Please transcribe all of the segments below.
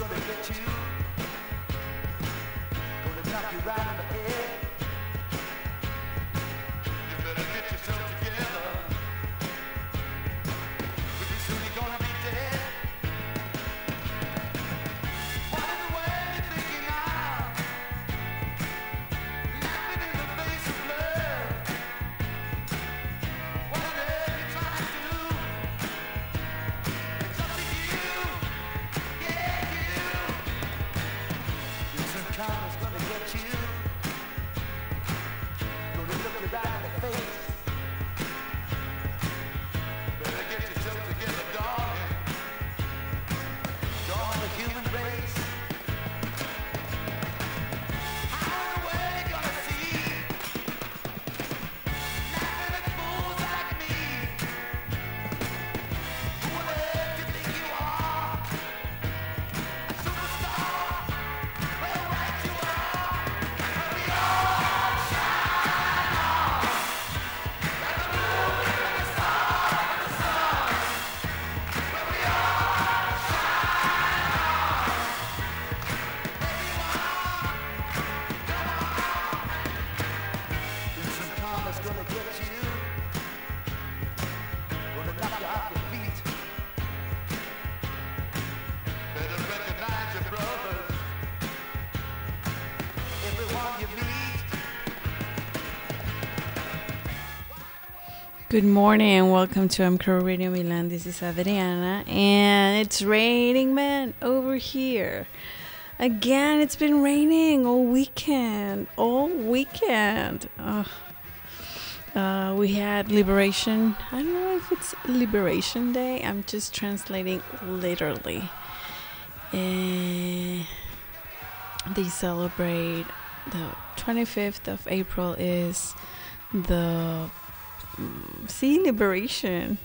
gonna get you. Good morning and welcome to MCRO Radio Milan. This is Adriana and it's raining, man, over here. Again, it's been raining all weekend. All weekend. Uh, we had Liberation. I don't know if it's Liberation Day. I'm just translating literally. Eh, they celebrate the 25th of April is the sì, liberation.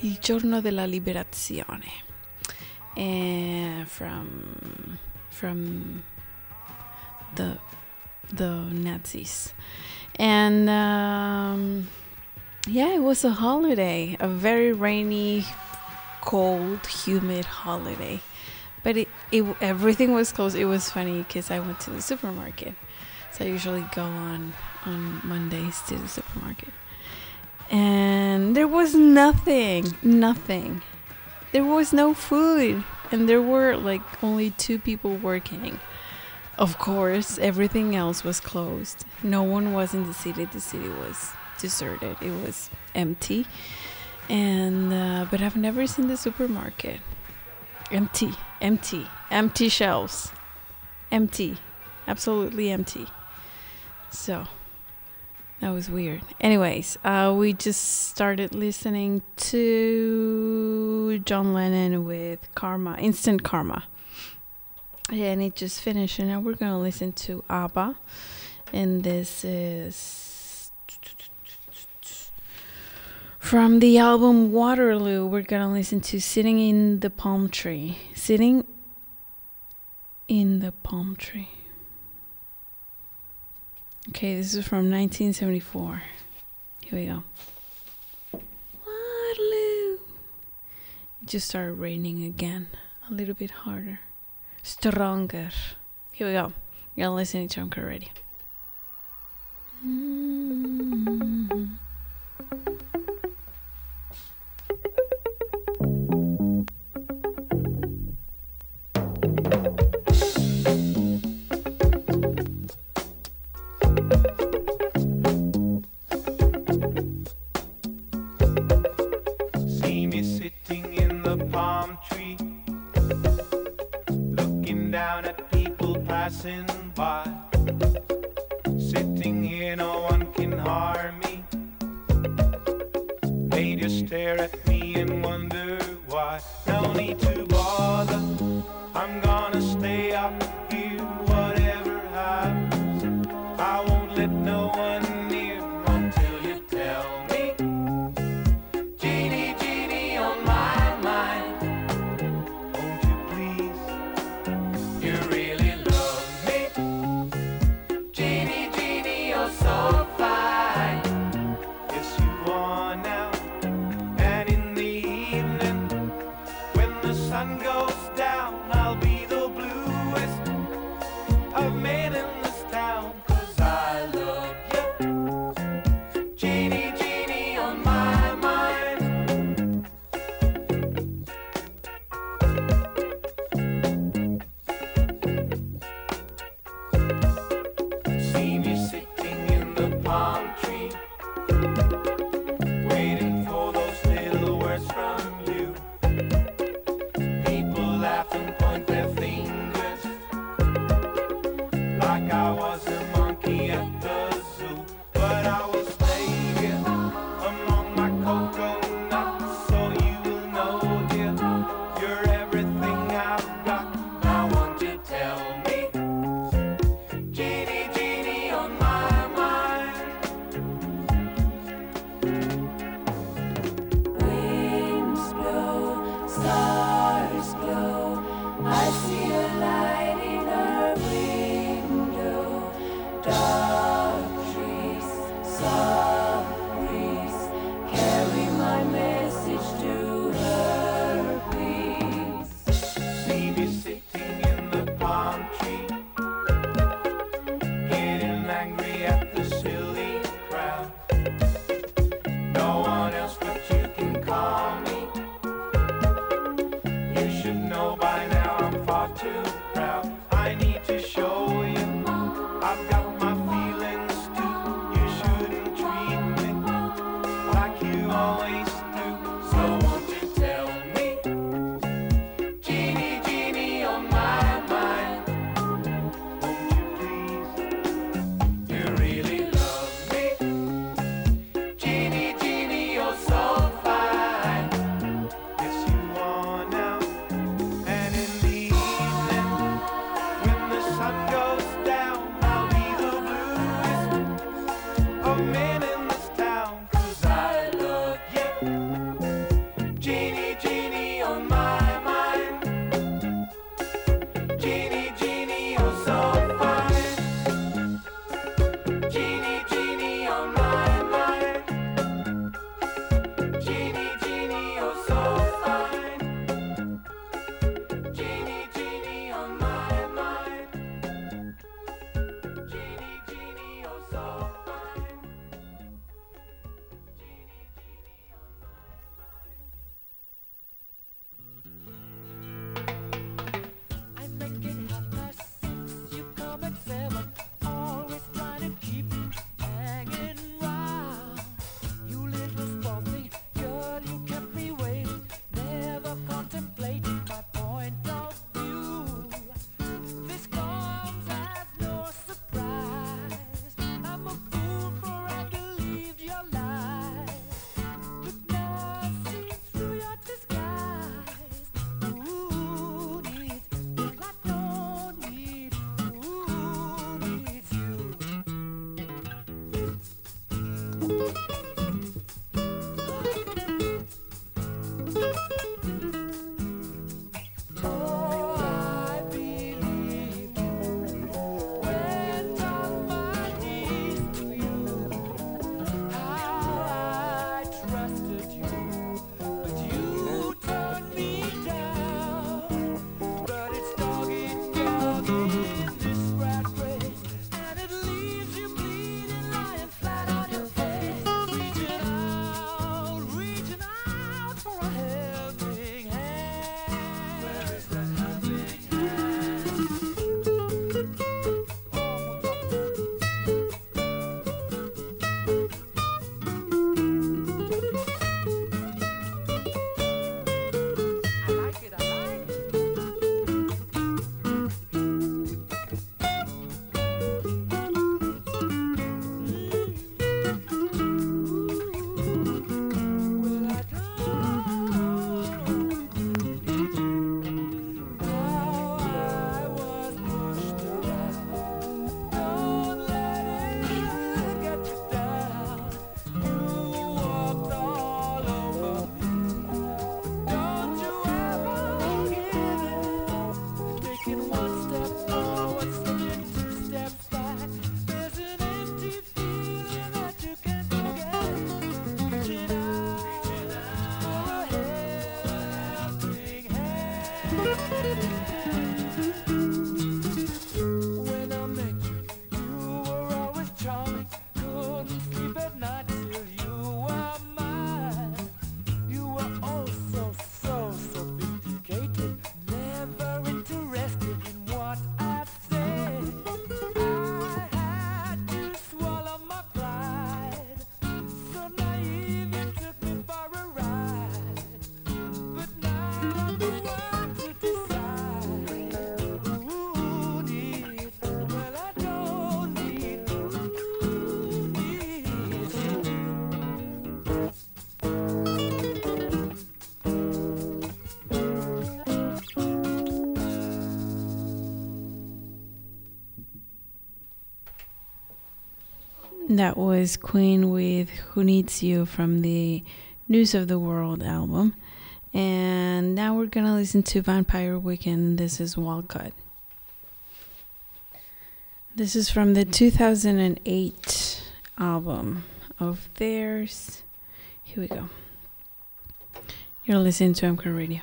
Il giorno della liberazione. And from from the the Nazis. And um, yeah, it was a holiday, a very rainy, cold, humid holiday. But it, it everything was closed. It was funny because I went to the supermarket. So I usually go on on Mondays to the supermarket. And there was nothing, nothing. There was no food and there were like only two people working. Of course, everything else was closed. No one was in the city. The city was deserted. It was empty. And uh, but I've never seen the supermarket empty, empty, empty shelves, empty, absolutely empty. So that was weird. Anyways, uh, we just started listening to John Lennon with Karma, Instant Karma. And it just finished, and now we're gonna listen to ABBA. And this is from the album Waterloo. We're gonna listen to Sitting in the Palm Tree. Sitting in the Palm Tree. Okay, this is from 1974. Here we go. Waterloo. It just started raining again, a little bit harder, stronger. Here we go. You're listening to Anchor Radio. Mm. See That was Queen with Who Needs You from the News of the World album. And now we're gonna listen to Vampire Weekend. This is Walcott. This is from the 2008 album of theirs. Here we go. You're listening to MCR Radio.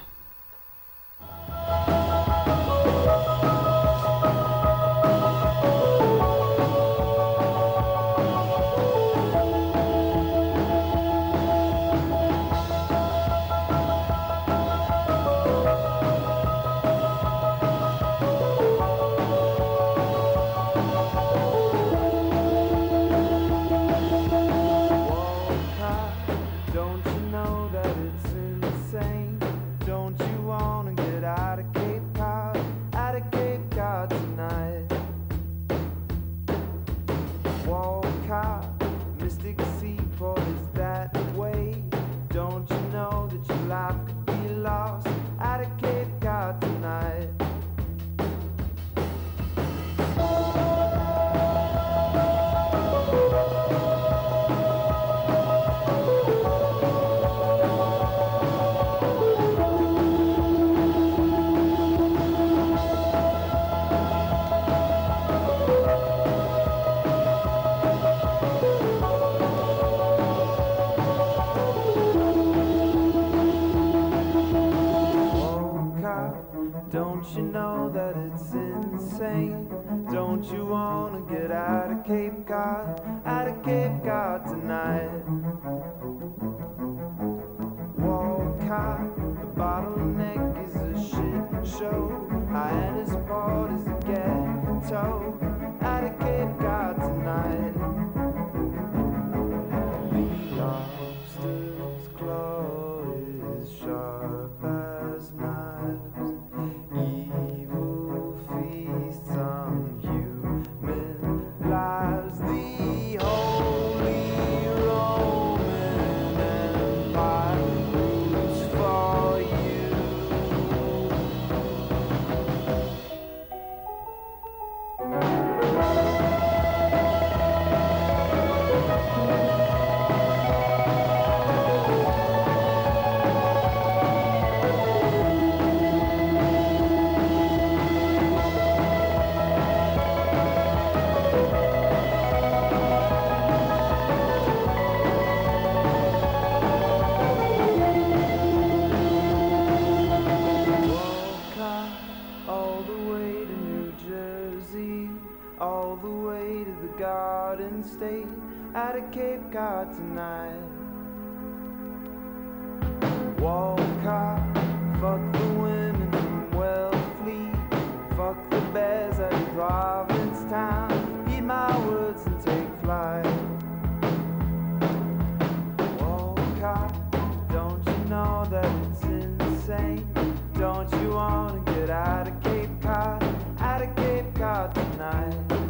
Tonight?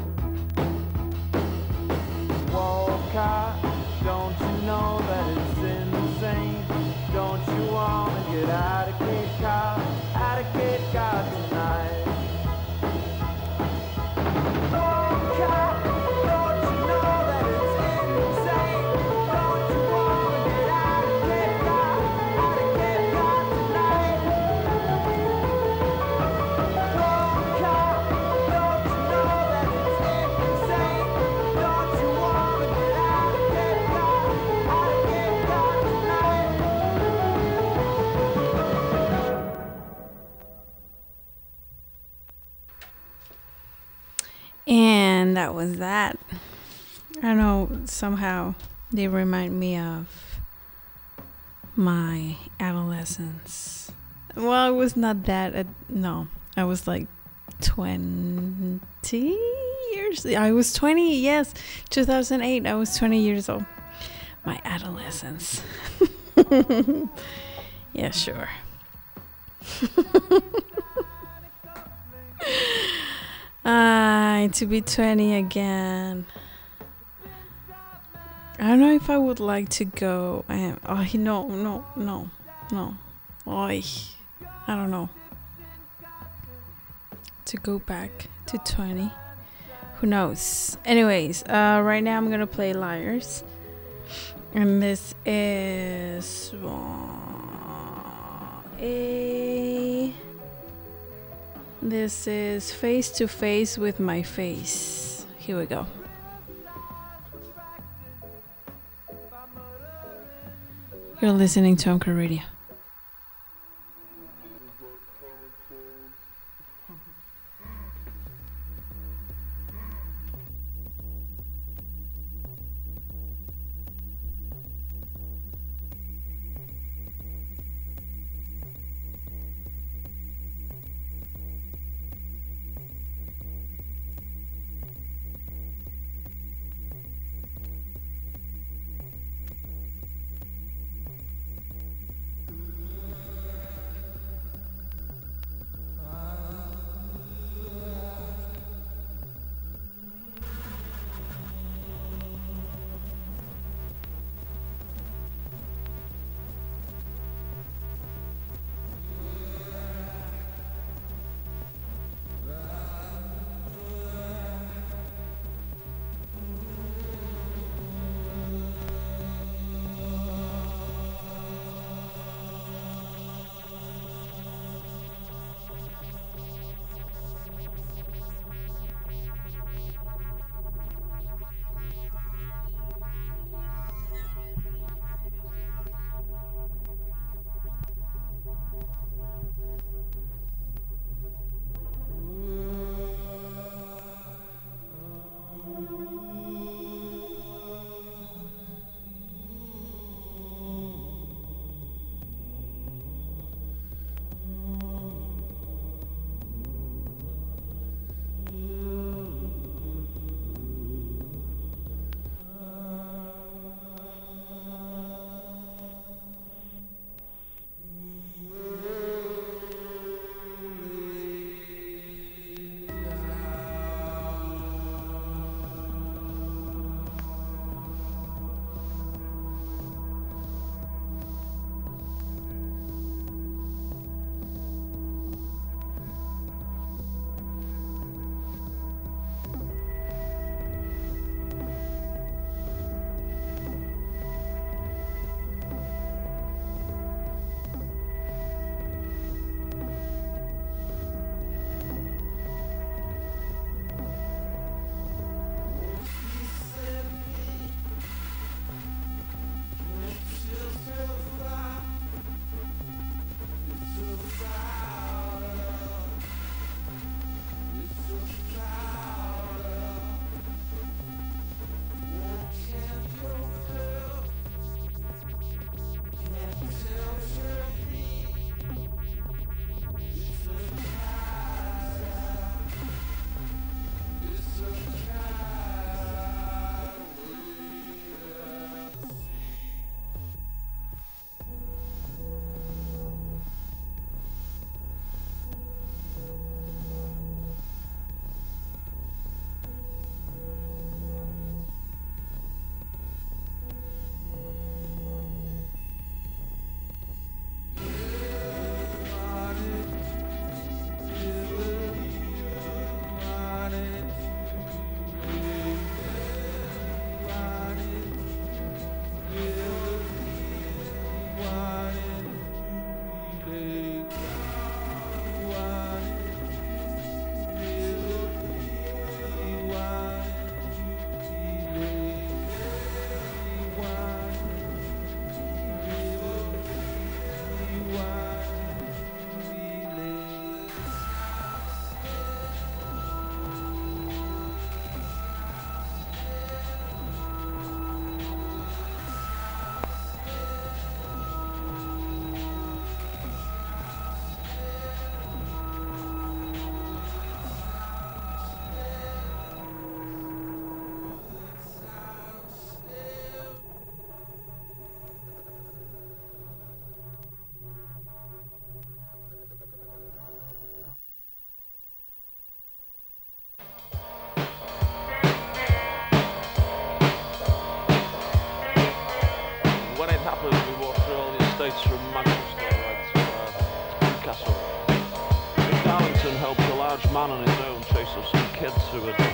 That was that. I know, somehow they remind me of my adolescence. Well, it was not that, uh, no, I was like 20 years. I was 20, yes, 2008. I was 20 years old. My adolescence. yeah, sure. Ah, to be 20 again. I don't know if I would like to go. Um, oh, no, no, no, no. Oy, I don't know. To go back to 20. Who knows? Anyways, uh, right now I'm gonna play Liars. And this is uh, a. This is face to face with my face. Here we go. You're listening to Uncle Radio.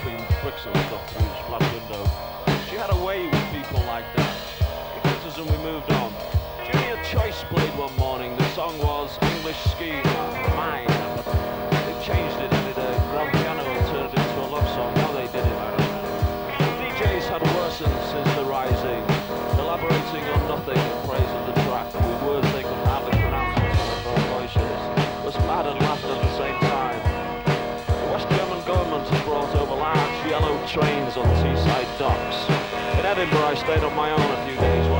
dropping quicksilver through his flat window. She had a way with people like that. She kissed us and we moved on. Junior Choice played one morning. The song was English Scheme. Mine. stops. At Edinburgh, I stayed on my own a few days.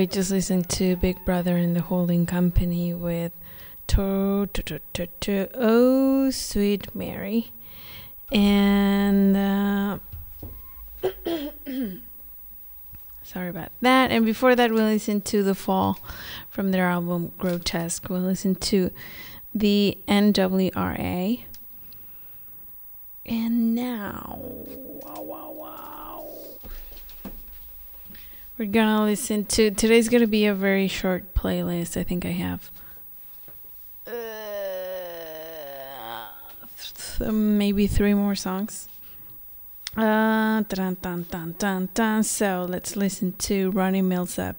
We just listened to Big Brother and the Holding Company with to, to, to, to, Oh Sweet Mary. And uh, sorry about that. And before that, we listened to The Fall from their album Grotesque. We listened to the NWRA. And now, wow, wow, wow. We're gonna listen to today's gonna be a very short playlist. I think I have uh, maybe three more songs. Uh, dun, dun, dun, dun, dun. So let's listen to Ronnie Milsap.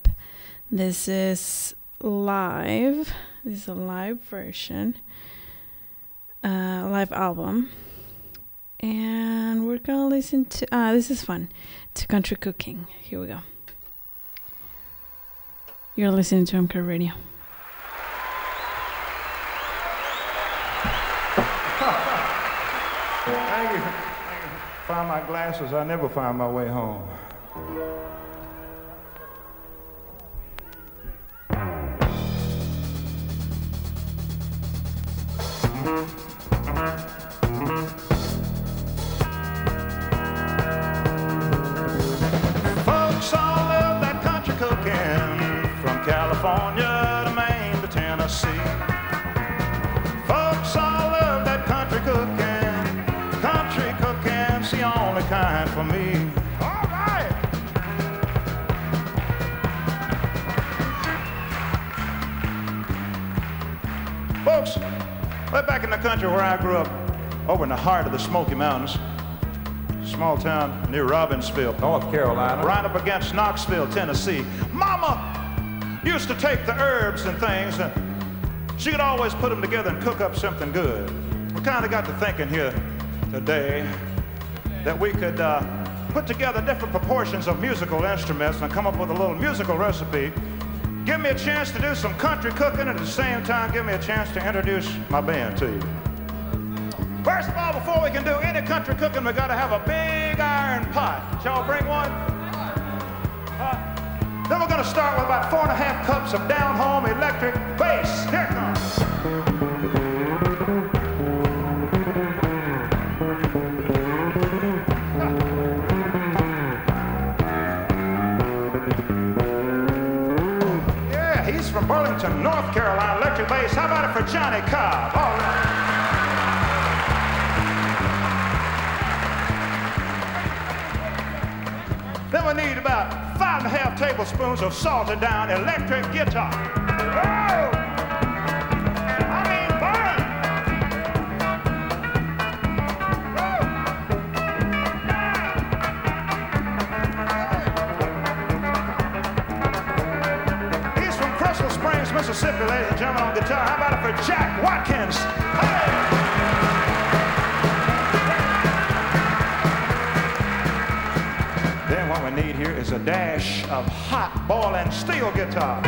This is live. This is a live version, uh, live album. And we're gonna listen to ah, this is fun. To country cooking. Here we go. You're listening to MK Radio. Thank you. Find my glasses. I never find my way home. Folks California to Maine to Tennessee. Folks all love that country cooking. Country cooking's the only kind for me. All right. Folks, way back in the country where I grew up, over in the heart of the Smoky Mountains, small town near Robbinsville, North Carolina. right up against Knoxville, Tennessee. Used to take the herbs and things, and she could always put them together and cook up something good. We kind of got to thinking here today that we could uh, put together different proportions of musical instruments and come up with a little musical recipe. Give me a chance to do some country cooking, and at the same time, give me a chance to introduce my band to you. First of all, before we can do any country cooking, we gotta have a big iron pot. Shall bring one? Uh, then we're gonna start with about four and a half cups of down home electric bass. Here it comes. Yeah, he's from Burlington, North Carolina. Electric bass. How about it for Johnny Cobb? All right. Then we need about five and a half tablespoons of salted down electric guitar. Oh! I mean, burn! He's from Crystal Springs, Mississippi, ladies and gentlemen, on guitar. How about it for Jack Watkins? Hey! A dash of hot boiling steel guitar.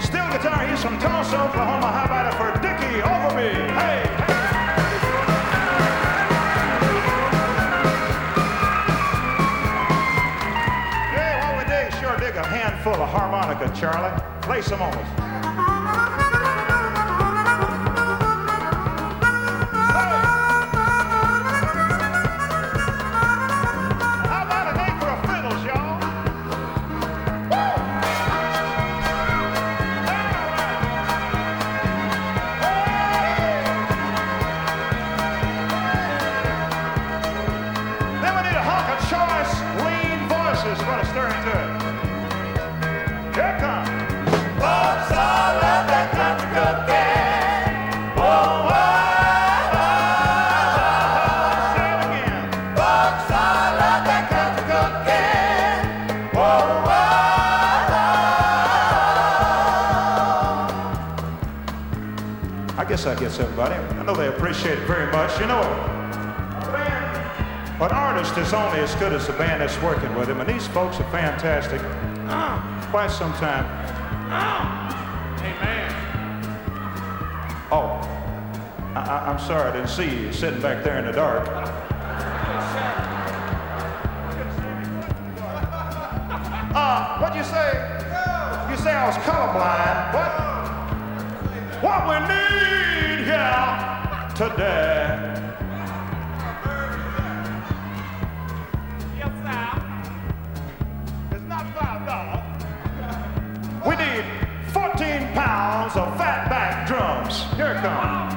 Steel guitar, he's from Tulsa, Oklahoma. How about it for Dickie Overby? Hey! Yeah, what we dig, sure dig a handful of harmonica, Charlie. Play some on I guess I guess everybody. I know they appreciate it very much. You know, an artist is only as good as the band that's working with him, and these folks are fantastic. Ah, quite some time. Ah, amen. Oh, I, am sorry I didn't see you sitting back there in the dark. Uh, what'd you say? You say I was colorblind. What? what we need here today. We need 14 pounds of fatback drums. Here it comes.